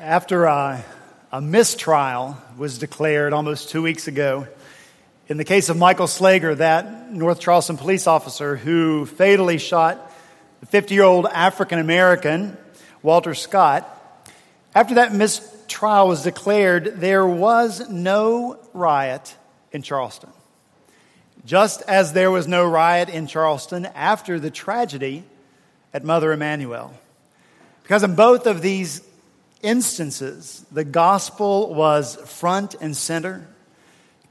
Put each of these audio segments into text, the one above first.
After a, a mistrial was declared almost two weeks ago in the case of Michael Slager, that North Charleston police officer who fatally shot the 50 year old African American, Walter Scott, after that mistrial was declared, there was no riot in Charleston. Just as there was no riot in Charleston after the tragedy at Mother Emanuel. Because in both of these instances, the gospel was front and center,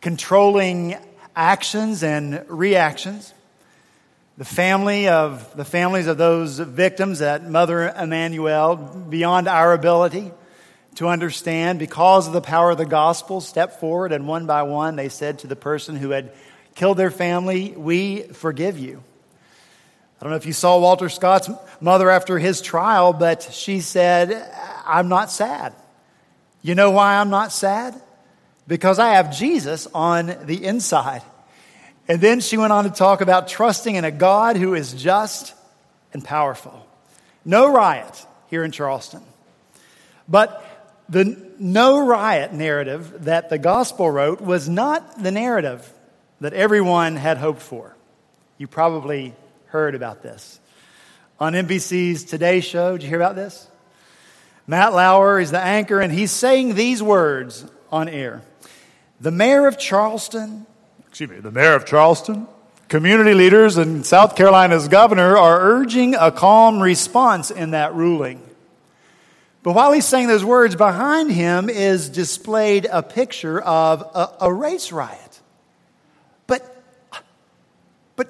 controlling actions and reactions. The family of the families of those victims at Mother Emanuel, beyond our ability to understand, because of the power of the gospel, stepped forward and one by one they said to the person who had killed their family, We forgive you. I don't know if you saw Walter Scott's mother after his trial, but she said, I'm not sad. You know why I'm not sad? Because I have Jesus on the inside. And then she went on to talk about trusting in a God who is just and powerful. No riot here in Charleston. But the no riot narrative that the gospel wrote was not the narrative that everyone had hoped for. You probably heard about this. On NBC's Today Show, did you hear about this? Matt Lauer is the anchor, and he's saying these words on air. The mayor of Charleston, excuse me, the mayor of Charleston, community leaders, and South Carolina's governor are urging a calm response in that ruling. But while he's saying those words, behind him is displayed a picture of a, a race riot. But, but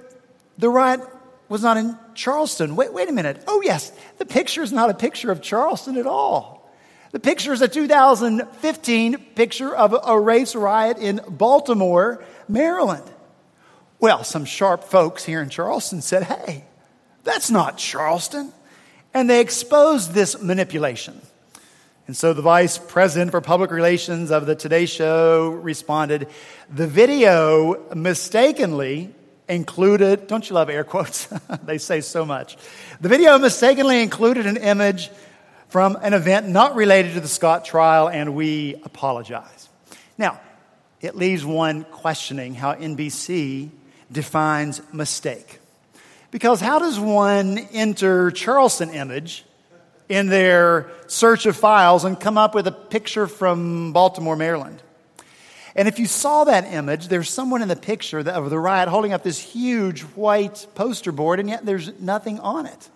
the riot was not in Charleston. Wait, wait a minute. Oh, yes, the picture is not a picture of Charleston at all. The picture is a 2015 picture of a race riot in Baltimore, Maryland. Well, some sharp folks here in Charleston said, hey, that's not Charleston. And they exposed this manipulation. And so the vice president for public relations of the Today Show responded, the video mistakenly included, don't you love air quotes? they say so much. The video mistakenly included an image from an event not related to the Scott trial, and we apologize. Now, it leaves one questioning how NBC defines mistake. Because how does one enter Charleston image in their search of files and come up with a picture from Baltimore, Maryland? And if you saw that image, there's someone in the picture of the riot holding up this huge white poster board, and yet there's nothing on it.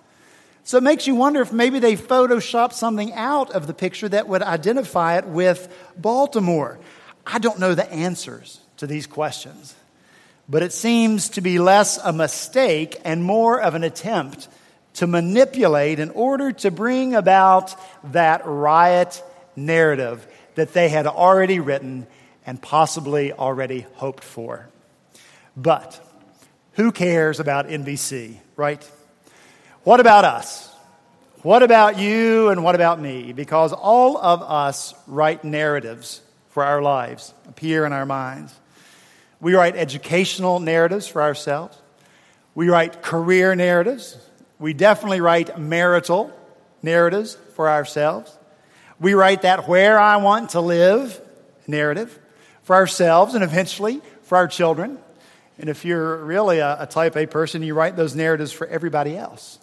So it makes you wonder if maybe they photoshopped something out of the picture that would identify it with Baltimore. I don't know the answers to these questions, but it seems to be less a mistake and more of an attempt to manipulate in order to bring about that riot narrative that they had already written and possibly already hoped for. But who cares about NBC, right? What about us? What about you and what about me? Because all of us write narratives for our lives, appear in our minds. We write educational narratives for ourselves. We write career narratives. We definitely write marital narratives for ourselves. We write that where I want to live narrative for ourselves and eventually for our children. And if you're really a, a type A person, you write those narratives for everybody else.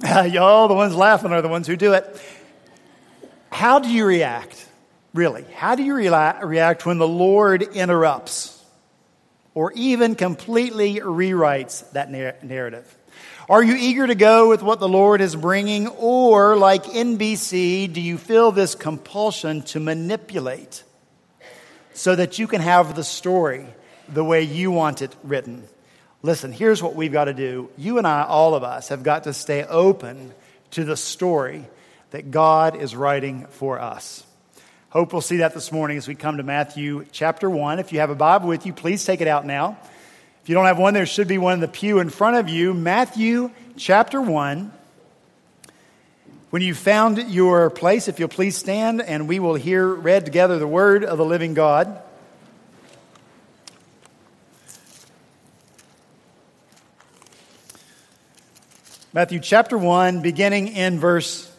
Y'all, the ones laughing are the ones who do it. How do you react? Really, how do you react when the Lord interrupts or even completely rewrites that narrative? Are you eager to go with what the Lord is bringing? Or, like NBC, do you feel this compulsion to manipulate so that you can have the story the way you want it written? Listen, here's what we've got to do. You and I, all of us, have got to stay open to the story that God is writing for us. Hope we'll see that this morning as we come to Matthew chapter 1. If you have a Bible with you, please take it out now. If you don't have one, there should be one in the pew in front of you. Matthew chapter 1. When you found your place, if you'll please stand and we will hear read together the word of the living God. Matthew chapter 1, beginning in verse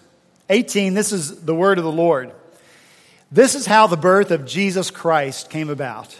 18, this is the word of the Lord. This is how the birth of Jesus Christ came about.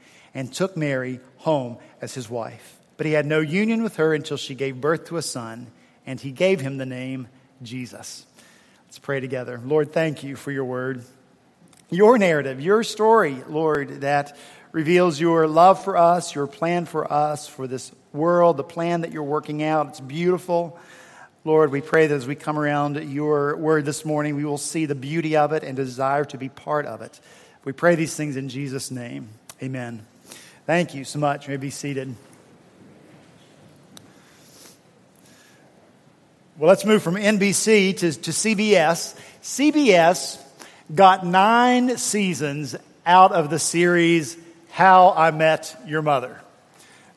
and took Mary home as his wife. But he had no union with her until she gave birth to a son, and he gave him the name Jesus. Let's pray together. Lord, thank you for your word, your narrative, your story, Lord, that reveals your love for us, your plan for us, for this world, the plan that you're working out. It's beautiful. Lord, we pray that as we come around your word this morning, we will see the beauty of it and desire to be part of it. We pray these things in Jesus' name. Amen. Thank you so much. You may be seated. Well, let's move from NBC to, to CBS. CBS got nine seasons out of the series How I Met Your Mother.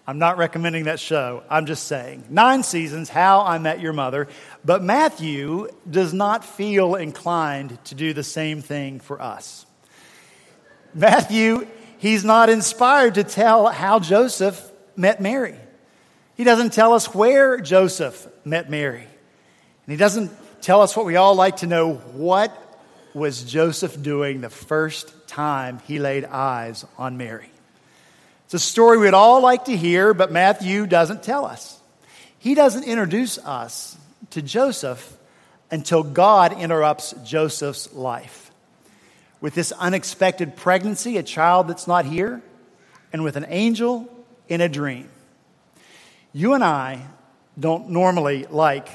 I'm not recommending that show. I'm just saying. Nine seasons, How I Met Your Mother. But Matthew does not feel inclined to do the same thing for us. Matthew he's not inspired to tell how Joseph met Mary. He doesn't tell us where Joseph met Mary. And he doesn't tell us what we all like to know what was Joseph doing the first time he laid eyes on Mary. It's a story we'd all like to hear, but Matthew doesn't tell us. He doesn't introduce us to Joseph until God interrupts Joseph's life with this unexpected pregnancy, a child that's not here, and with an angel in a dream. You and I don't normally like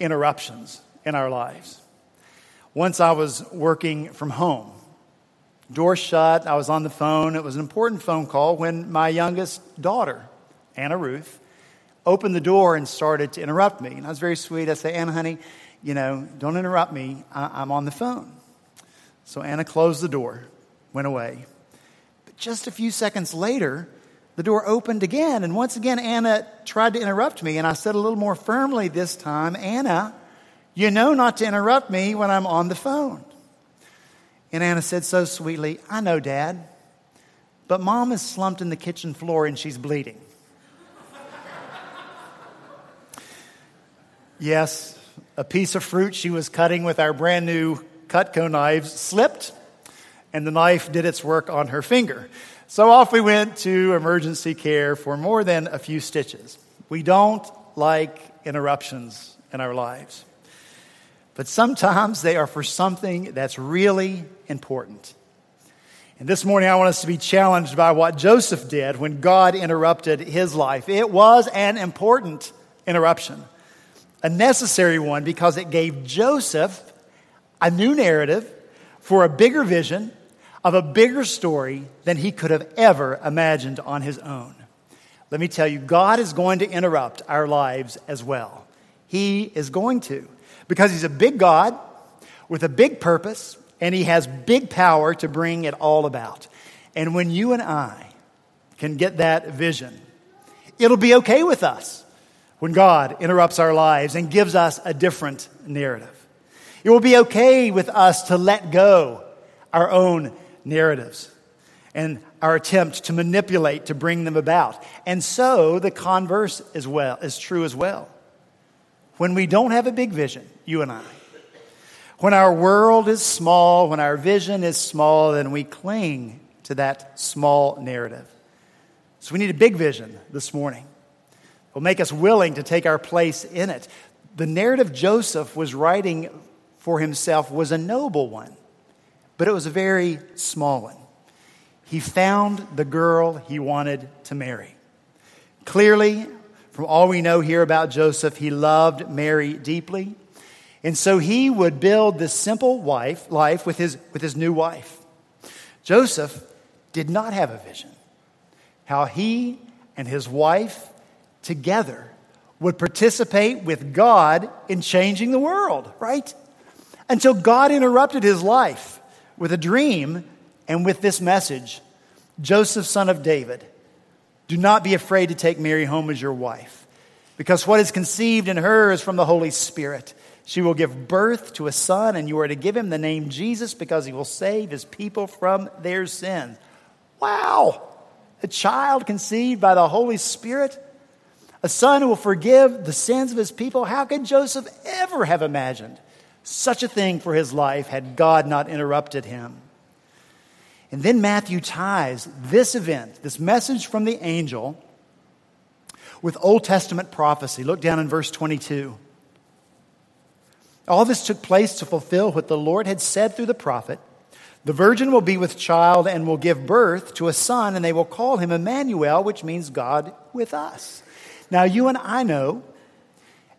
interruptions in our lives. Once I was working from home, door shut, I was on the phone. It was an important phone call when my youngest daughter, Anna Ruth, opened the door and started to interrupt me. And I was very sweet. I said, Anna, honey, you know, don't interrupt me. I- I'm on the phone. So Anna closed the door, went away. But just a few seconds later, the door opened again, and once again, Anna tried to interrupt me, and I said a little more firmly this time, Anna, you know not to interrupt me when I'm on the phone. And Anna said so sweetly, I know, Dad, but Mom is slumped in the kitchen floor and she's bleeding. yes, a piece of fruit she was cutting with our brand new Cutco knives slipped, and the knife did its work on her finger. So off we went to emergency care for more than a few stitches. We don't like interruptions in our lives, but sometimes they are for something that's really important. And this morning, I want us to be challenged by what Joseph did when God interrupted his life. It was an important interruption, a necessary one because it gave Joseph a new narrative for a bigger vision of a bigger story than he could have ever imagined on his own. Let me tell you, God is going to interrupt our lives as well. He is going to, because He's a big God with a big purpose, and He has big power to bring it all about. And when you and I can get that vision, it'll be okay with us when God interrupts our lives and gives us a different narrative. It will be okay with us to let go our own narratives and our attempt to manipulate to bring them about. And so the converse as well is true as well. When we don't have a big vision, you and I, when our world is small, when our vision is small, then we cling to that small narrative. So we need a big vision this morning. It will make us willing to take our place in it. The narrative Joseph was writing for himself was a noble one but it was a very small one. He found the girl he wanted to marry. Clearly, from all we know here about Joseph, he loved Mary deeply. And so he would build this simple wife, life with his, with his new wife. Joseph did not have a vision how he and his wife together would participate with God in changing the world, right? Until God interrupted his life with a dream and with this message Joseph, son of David, do not be afraid to take Mary home as your wife, because what is conceived in her is from the Holy Spirit. She will give birth to a son, and you are to give him the name Jesus because he will save his people from their sins. Wow! A child conceived by the Holy Spirit, a son who will forgive the sins of his people. How could Joseph ever have imagined such a thing for his life had God not interrupted him? And then Matthew ties this event, this message from the angel, with Old Testament prophecy. Look down in verse 22. All this took place to fulfill what the Lord had said through the prophet. The virgin will be with child and will give birth to a son, and they will call him Emmanuel, which means God with us. Now, you and I know,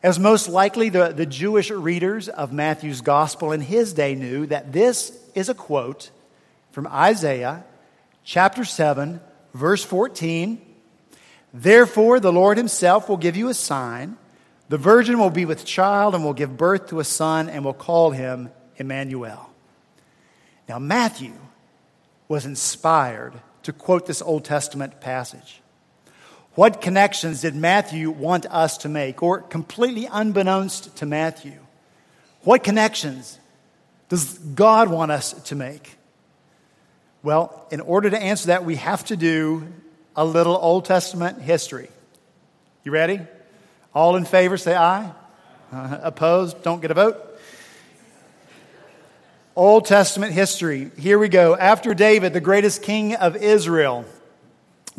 as most likely the, the Jewish readers of Matthew's gospel in his day knew, that this is a quote from Isaiah chapter 7, verse 14. Therefore, the Lord himself will give you a sign. The virgin will be with child and will give birth to a son and will call him Emmanuel. Now, Matthew was inspired to quote this Old Testament passage. What connections did Matthew want us to make, or completely unbeknownst to Matthew? What connections does God want us to make? Well, in order to answer that, we have to do a little Old Testament history. You ready? All in favor, say aye. Uh, opposed, don't get a vote. Old Testament history. Here we go. After David, the greatest king of Israel,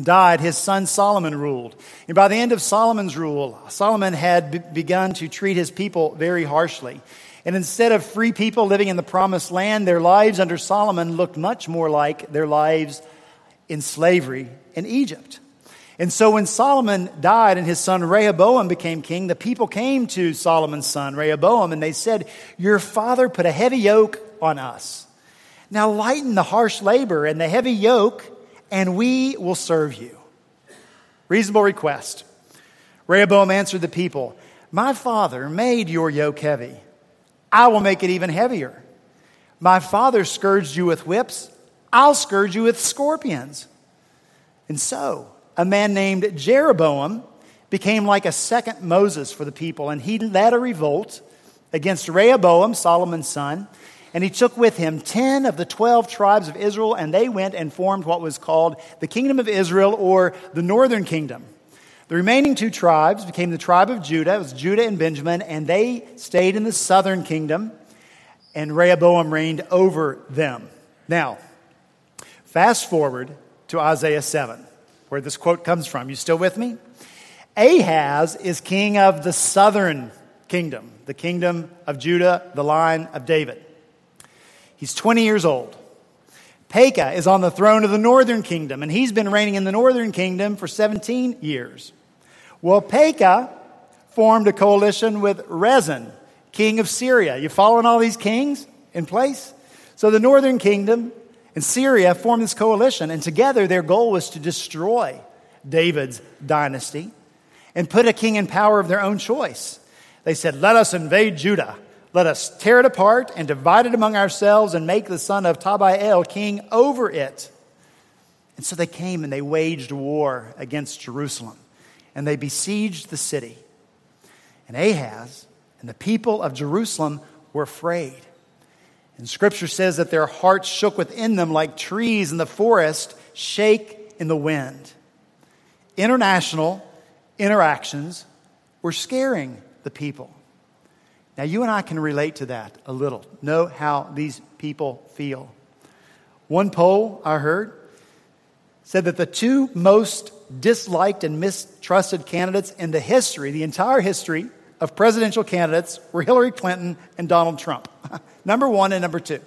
died, his son Solomon ruled. And by the end of Solomon's rule, Solomon had be- begun to treat his people very harshly. And instead of free people living in the promised land, their lives under Solomon looked much more like their lives in slavery in Egypt. And so when Solomon died and his son Rehoboam became king, the people came to Solomon's son Rehoboam and they said, Your father put a heavy yoke on us. Now lighten the harsh labor and the heavy yoke, and we will serve you. Reasonable request. Rehoboam answered the people, My father made your yoke heavy. I will make it even heavier. My father scourged you with whips. I'll scourge you with scorpions. And so, a man named Jeroboam became like a second Moses for the people, and he led a revolt against Rehoboam, Solomon's son, and he took with him 10 of the 12 tribes of Israel, and they went and formed what was called the kingdom of Israel or the northern kingdom. The remaining two tribes became the tribe of Judah, it was Judah and Benjamin, and they stayed in the southern kingdom, and Rehoboam reigned over them. Now, fast forward to Isaiah 7 where this quote comes from. You still with me? Ahaz is king of the southern kingdom, the kingdom of Judah, the line of David. He's 20 years old. Pekah is on the throne of the northern kingdom, and he's been reigning in the northern kingdom for 17 years. Well, Pekah formed a coalition with Rezin, king of Syria. You following all these kings in place? So the northern kingdom and Syria formed this coalition, and together their goal was to destroy David's dynasty and put a king in power of their own choice. They said, Let us invade Judah. Let us tear it apart and divide it among ourselves and make the son of Tabeel king over it. And so they came and they waged war against Jerusalem and they besieged the city. And Ahaz and the people of Jerusalem were afraid. And scripture says that their hearts shook within them like trees in the forest shake in the wind. International interactions were scaring the people. Now, you and I can relate to that a little, know how these people feel. One poll I heard said that the two most disliked and mistrusted candidates in the history, the entire history of presidential candidates, were Hillary Clinton and Donald Trump. number one and number two.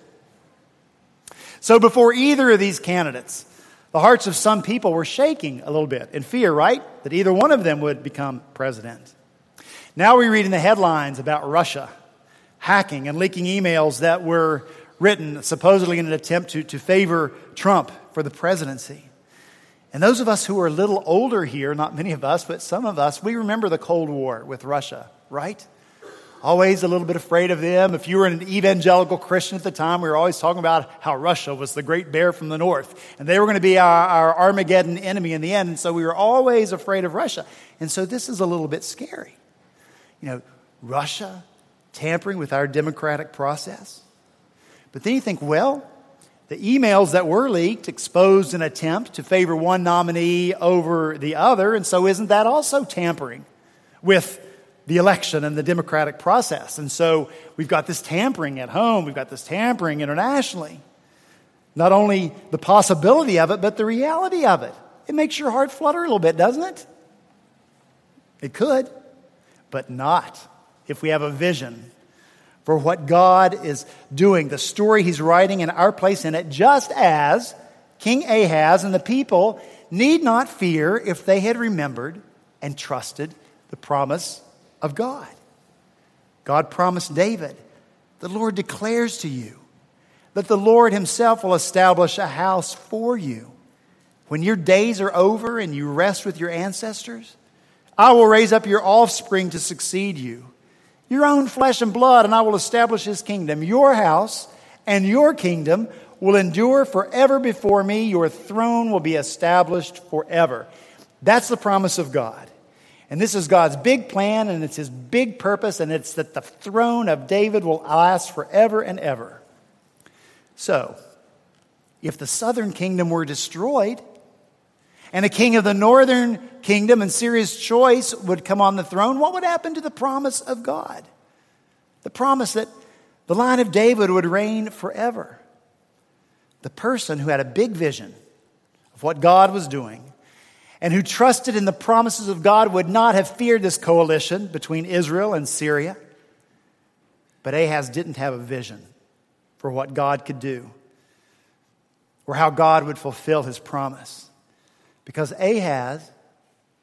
So before either of these candidates, the hearts of some people were shaking a little bit in fear, right? That either one of them would become president. Now we read in the headlines about Russia hacking and leaking emails that were written supposedly in an attempt to, to favor Trump for the presidency. And those of us who are a little older here, not many of us, but some of us, we remember the Cold War with Russia, right? Always a little bit afraid of them. If you were an evangelical Christian at the time, we were always talking about how Russia was the great bear from the north, and they were going to be our, our Armageddon enemy in the end. And so we were always afraid of Russia. And so this is a little bit scary. You know, Russia tampering with our democratic process. But then you think, well, the emails that were leaked exposed an attempt to favor one nominee over the other, and so isn't that also tampering with the election and the democratic process? And so we've got this tampering at home, we've got this tampering internationally. Not only the possibility of it, but the reality of it. It makes your heart flutter a little bit, doesn't it? It could, but not if we have a vision for what God is doing, the story He's writing, and our place in it, just as King Ahaz and the people need not fear if they had remembered and trusted the promise of God. God promised David, the Lord declares to you that the Lord Himself will establish a house for you. When your days are over and you rest with your ancestors, I will raise up your offspring to succeed you your own flesh and blood, and I will establish his kingdom. Your house and your kingdom will endure forever before me. Your throne will be established forever. That's the promise of God. And this is God's big plan, and it's his big purpose, and it's that the throne of David will last forever and ever. So, if the southern kingdom were destroyed, and a king of the northern kingdom and Syria's choice would come on the throne, what would happen to the promise of God? The promise that the line of David would reign forever. The person who had a big vision of what God was doing and who trusted in the promises of God would not have feared this coalition between Israel and Syria. But Ahaz didn't have a vision for what God could do or how God would fulfill his promise because Ahaz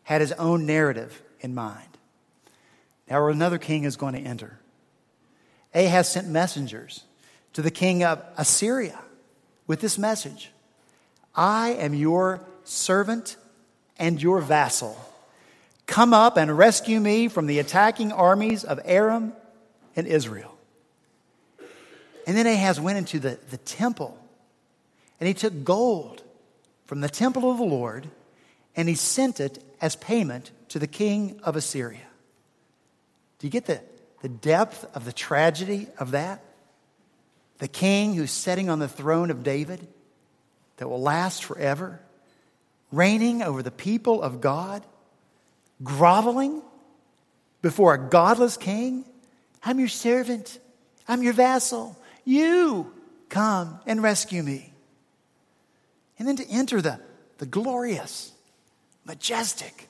had his own narrative in mind. Now, another king is going to enter. Ahaz sent messengers to the king of Assyria with this message I am your servant and your vassal. Come up and rescue me from the attacking armies of Aram and Israel. And then Ahaz went into the, the temple and he took gold from the temple of the Lord, and he sent it as payment to the king of Assyria. Do you get the, the depth of the tragedy of that? The king who's sitting on the throne of David that will last forever, reigning over the people of God, groveling before a godless king. I'm your servant, I'm your vassal. You come and rescue me and then to enter the, the glorious, majestic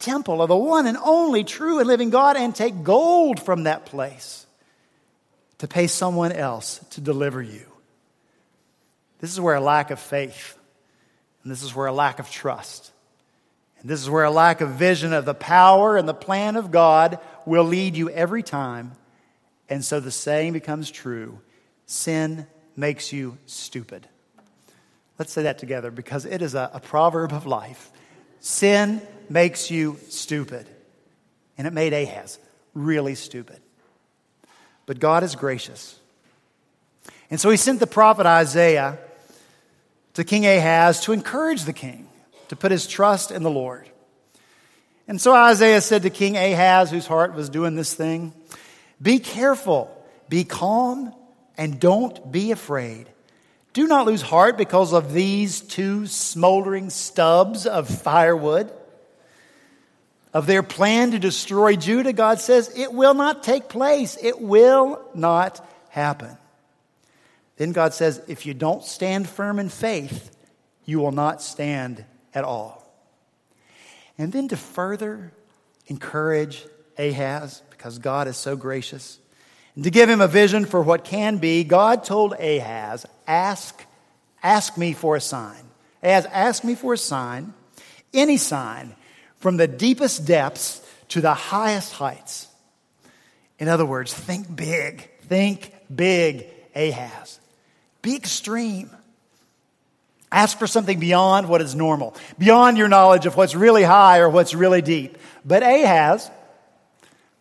temple of the one and only true and living God and take gold from that place to pay someone else to deliver you. This is where a lack of faith, and this is where a lack of trust, and this is where a lack of vision of the power and the plan of God will lead you every time. And so the saying becomes true sin makes you stupid. Let's say that together because it is a, a proverb of life. Sin makes you stupid. And it made Ahaz really stupid. But God is gracious. And so he sent the prophet Isaiah to King Ahaz to encourage the king to put his trust in the Lord. And so Isaiah said to King Ahaz, whose heart was doing this thing, Be careful, be calm, and don't be afraid. Do not lose heart because of these two smoldering stubs of firewood. Of their plan to destroy Judah, God says, it will not take place. It will not happen. Then God says, if you don't stand firm in faith, you will not stand at all. And then to further encourage Ahaz, because God is so gracious, and to give him a vision for what can be, God told Ahaz, Ask Ask me for a sign. Ahaz, ask me for a sign, any sign, from the deepest depths to the highest heights. In other words, think big. Think big, Ahaz. Be extreme. Ask for something beyond what is normal, beyond your knowledge of what's really high or what's really deep. But Ahaz,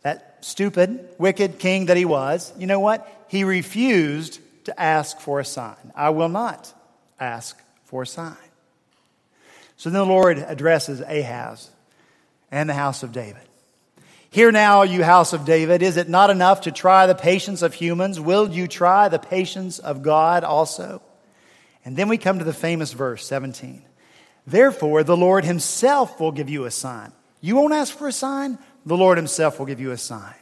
that stupid, wicked king that he was, you know what? He refused to ask for a sign. I will not ask for a sign. So then the Lord addresses Ahaz and the house of David. Hear now, you house of David, is it not enough to try the patience of humans? Will you try the patience of God also? And then we come to the famous verse 17. Therefore, the Lord himself will give you a sign. You won't ask for a sign, the Lord himself will give you a sign.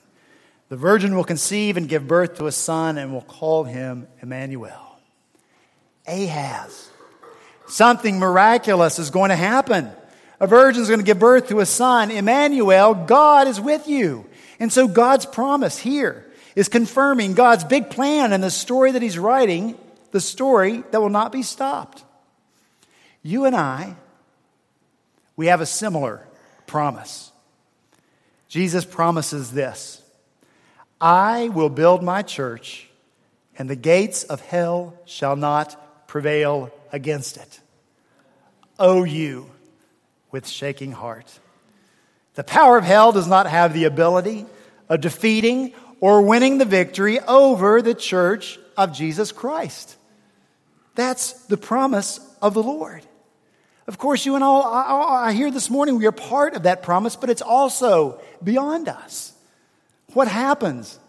The virgin will conceive and give birth to a son and will call him Emmanuel. Ahaz. Something miraculous is going to happen. A virgin is going to give birth to a son. Emmanuel, God is with you. And so God's promise here is confirming God's big plan and the story that he's writing the story that will not be stopped. You and I, we have a similar promise. Jesus promises this I will build my church, and the gates of hell shall not prevail against it. O you with shaking heart. The power of hell does not have the ability of defeating or winning the victory over the church of Jesus Christ. That's the promise of the Lord. Of course, you and all, I, I hear this morning we are part of that promise, but it's also beyond us. What happens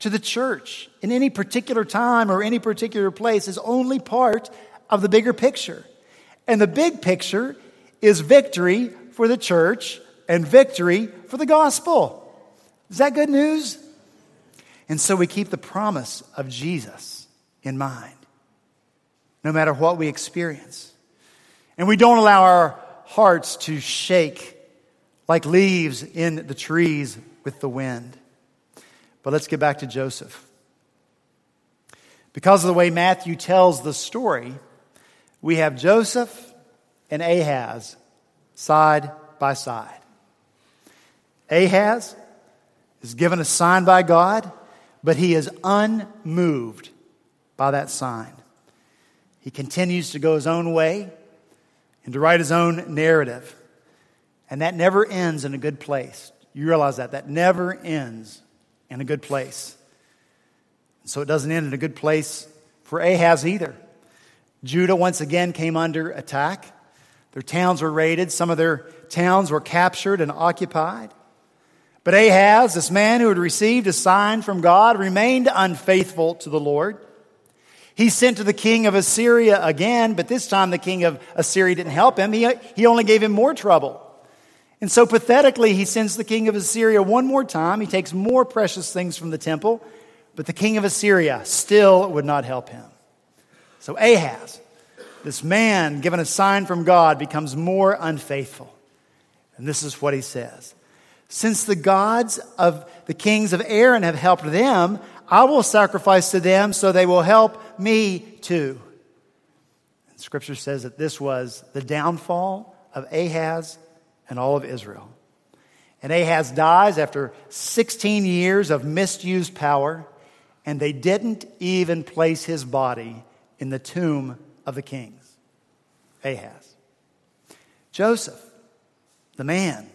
to the church in any particular time or any particular place is only part of the bigger picture. And the big picture is victory for the church and victory for the gospel. Is that good news? And so we keep the promise of Jesus in mind no matter what we experience. And we don't allow our hearts to shake like leaves in the trees with the wind. But let's get back to Joseph. Because of the way Matthew tells the story, we have Joseph and Ahaz side by side. Ahaz is given a sign by God, but he is unmoved by that sign. He continues to go his own way and to write his own narrative. And that never ends in a good place. You realize that. That never ends in a good place. So it doesn't end in a good place for Ahaz either. Judah once again came under attack. Their towns were raided, some of their towns were captured and occupied. But Ahaz, this man who had received a sign from God, remained unfaithful to the Lord. He sent to the king of Assyria again, but this time the king of Assyria didn't help him. He, he only gave him more trouble. And so pathetically, he sends the king of Assyria one more time. He takes more precious things from the temple, but the king of Assyria still would not help him. So Ahaz, this man given a sign from God, becomes more unfaithful. And this is what he says Since the gods of the kings of Aram have helped them, I will sacrifice to them so they will help me too. And scripture says that this was the downfall of Ahaz and all of Israel. And Ahaz dies after 16 years of misused power, and they didn't even place his body in the tomb of the kings. Ahaz. Joseph, the man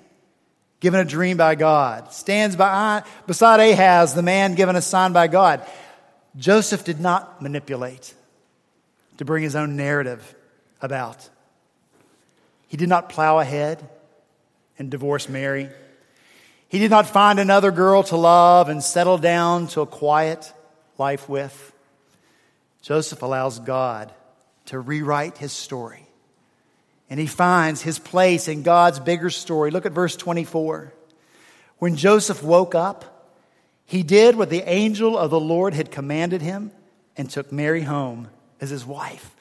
given a dream by God, stands by, beside Ahaz, the man given a sign by God. Joseph did not manipulate to bring his own narrative about. He did not plow ahead and divorce Mary. He did not find another girl to love and settle down to a quiet life with. Joseph allows God to rewrite his story. And he finds his place in God's bigger story. Look at verse 24. When Joseph woke up, he did what the angel of the Lord had commanded him and took Mary home as his wife.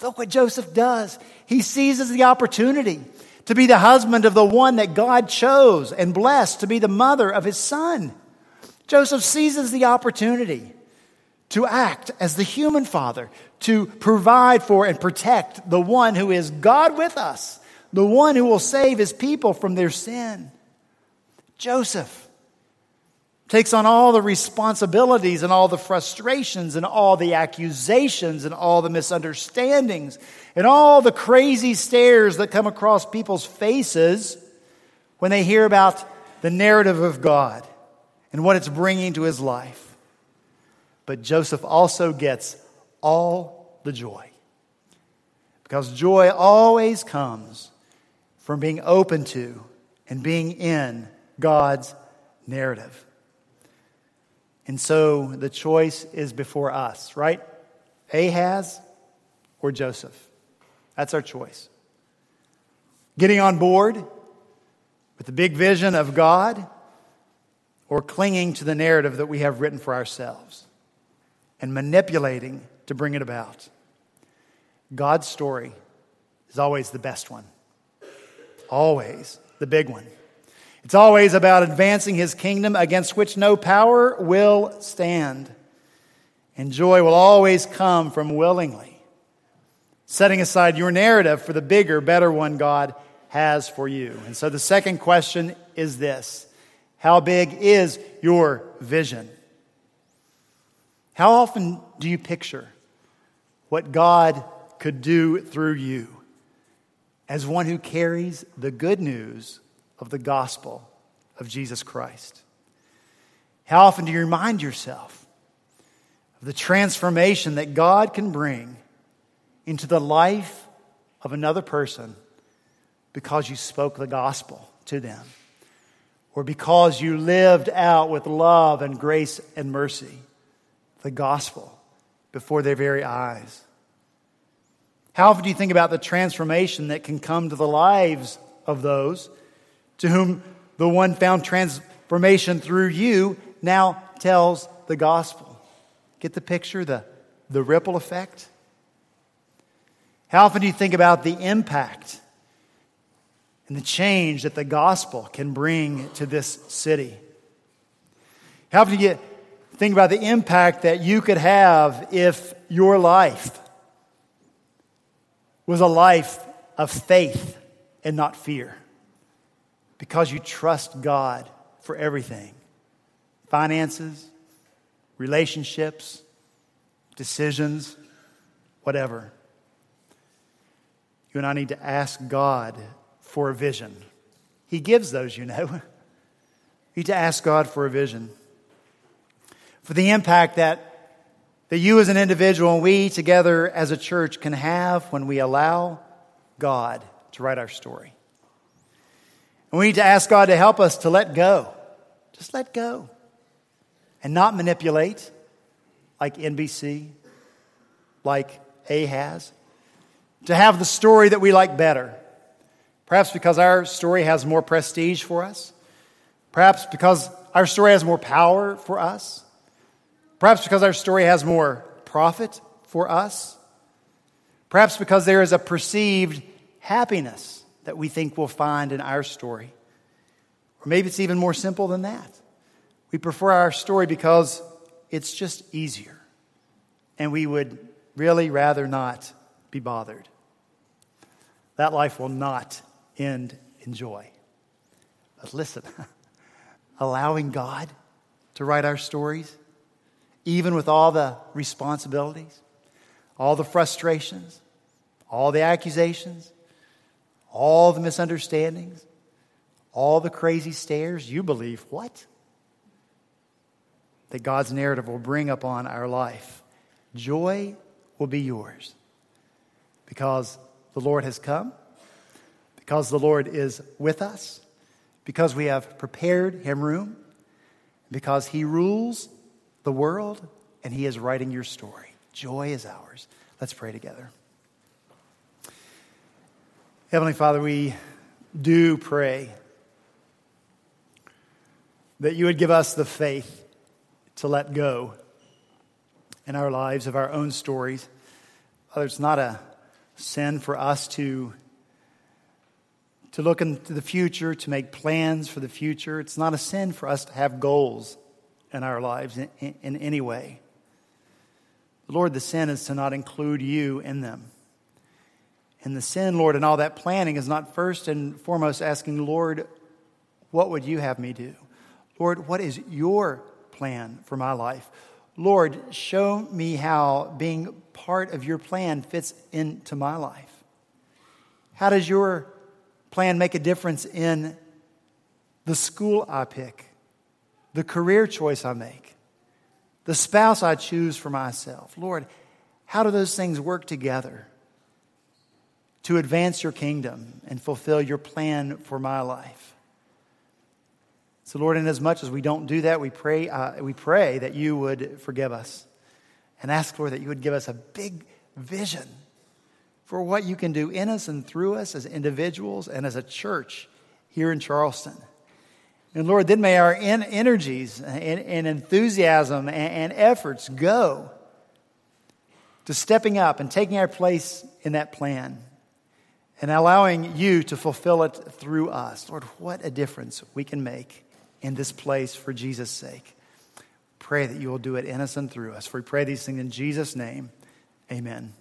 Look what Joseph does. He seizes the opportunity to be the husband of the one that God chose and blessed to be the mother of his son. Joseph seizes the opportunity to act as the human father, to provide for and protect the one who is God with us, the one who will save his people from their sin. Joseph takes on all the responsibilities and all the frustrations and all the accusations and all the misunderstandings and all the crazy stares that come across people's faces when they hear about the narrative of God and what it's bringing to his life. But Joseph also gets all the joy. Because joy always comes from being open to and being in God's narrative. And so the choice is before us, right? Ahaz or Joseph. That's our choice. Getting on board with the big vision of God or clinging to the narrative that we have written for ourselves and manipulating to bring it about. God's story is always the best one, always the big one. It's always about advancing his kingdom against which no power will stand. And joy will always come from willingly setting aside your narrative for the bigger, better one God has for you. And so the second question is this How big is your vision? How often do you picture what God could do through you as one who carries the good news of the gospel of Jesus Christ? How often do you remind yourself of the transformation that God can bring into the life of another person because you spoke the gospel to them? Or because you lived out with love and grace and mercy? the gospel before their very eyes? How often do you think about the transformation that can come to the lives of those to whom the one found transformation through you now tells the gospel? Get the picture, the, the ripple effect? How often do you think about the impact and the change that the gospel can bring to this city? How often do you Think about the impact that you could have if your life was a life of faith and not fear because you trust God for everything finances, relationships, decisions, whatever. You and I need to ask God for a vision. He gives those, you know. You need to ask God for a vision for the impact that, that you as an individual and we together as a church can have when we allow God to write our story. And we need to ask God to help us to let go. Just let go. And not manipulate like NBC, like Ahaz. To have the story that we like better. Perhaps because our story has more prestige for us. Perhaps because our story has more power for us. Perhaps because our story has more profit for us. Perhaps because there is a perceived happiness that we think we'll find in our story. Or maybe it's even more simple than that. We prefer our story because it's just easier. And we would really rather not be bothered. That life will not end in joy. But listen, allowing God to write our stories even with all the responsibilities, all the frustrations, all the accusations, all the misunderstandings, all the crazy stares, you believe what? That God's narrative will bring upon our life. Joy will be yours because the Lord has come, because the Lord is with us, because we have prepared Him room, because He rules the world, and He is writing your story. Joy is ours. Let's pray together. Heavenly Father, we do pray that you would give us the faith to let go in our lives of our own stories. Father, it's not a sin for us to, to look into the future, to make plans for the future. It's not a sin for us to have goals in our lives in, in, in any way. Lord, the sin is to not include you in them. And the sin, Lord, and all that planning is not first and foremost asking, Lord, what would you have me do? Lord, what is your plan for my life? Lord, show me how being part of your plan fits into my life. How does your plan make a difference in the school I pick, the career choice I make, the spouse I choose for myself? Lord, how do those things work together to advance your kingdom and fulfill your plan for my life? So, Lord, in as much as we don't do that, we pray, uh, we pray that you would forgive us and ask, Lord, that you would give us a big vision for what you can do in us and through us as individuals and as a church here in Charleston. And Lord, then may our energies and, and enthusiasm and, and efforts go to stepping up and taking our place in that plan and allowing you to fulfill it through us. Lord, what a difference we can make in this place for Jesus' sake. Pray that you will do it in us and through us. For we pray these things in Jesus' name. Amen.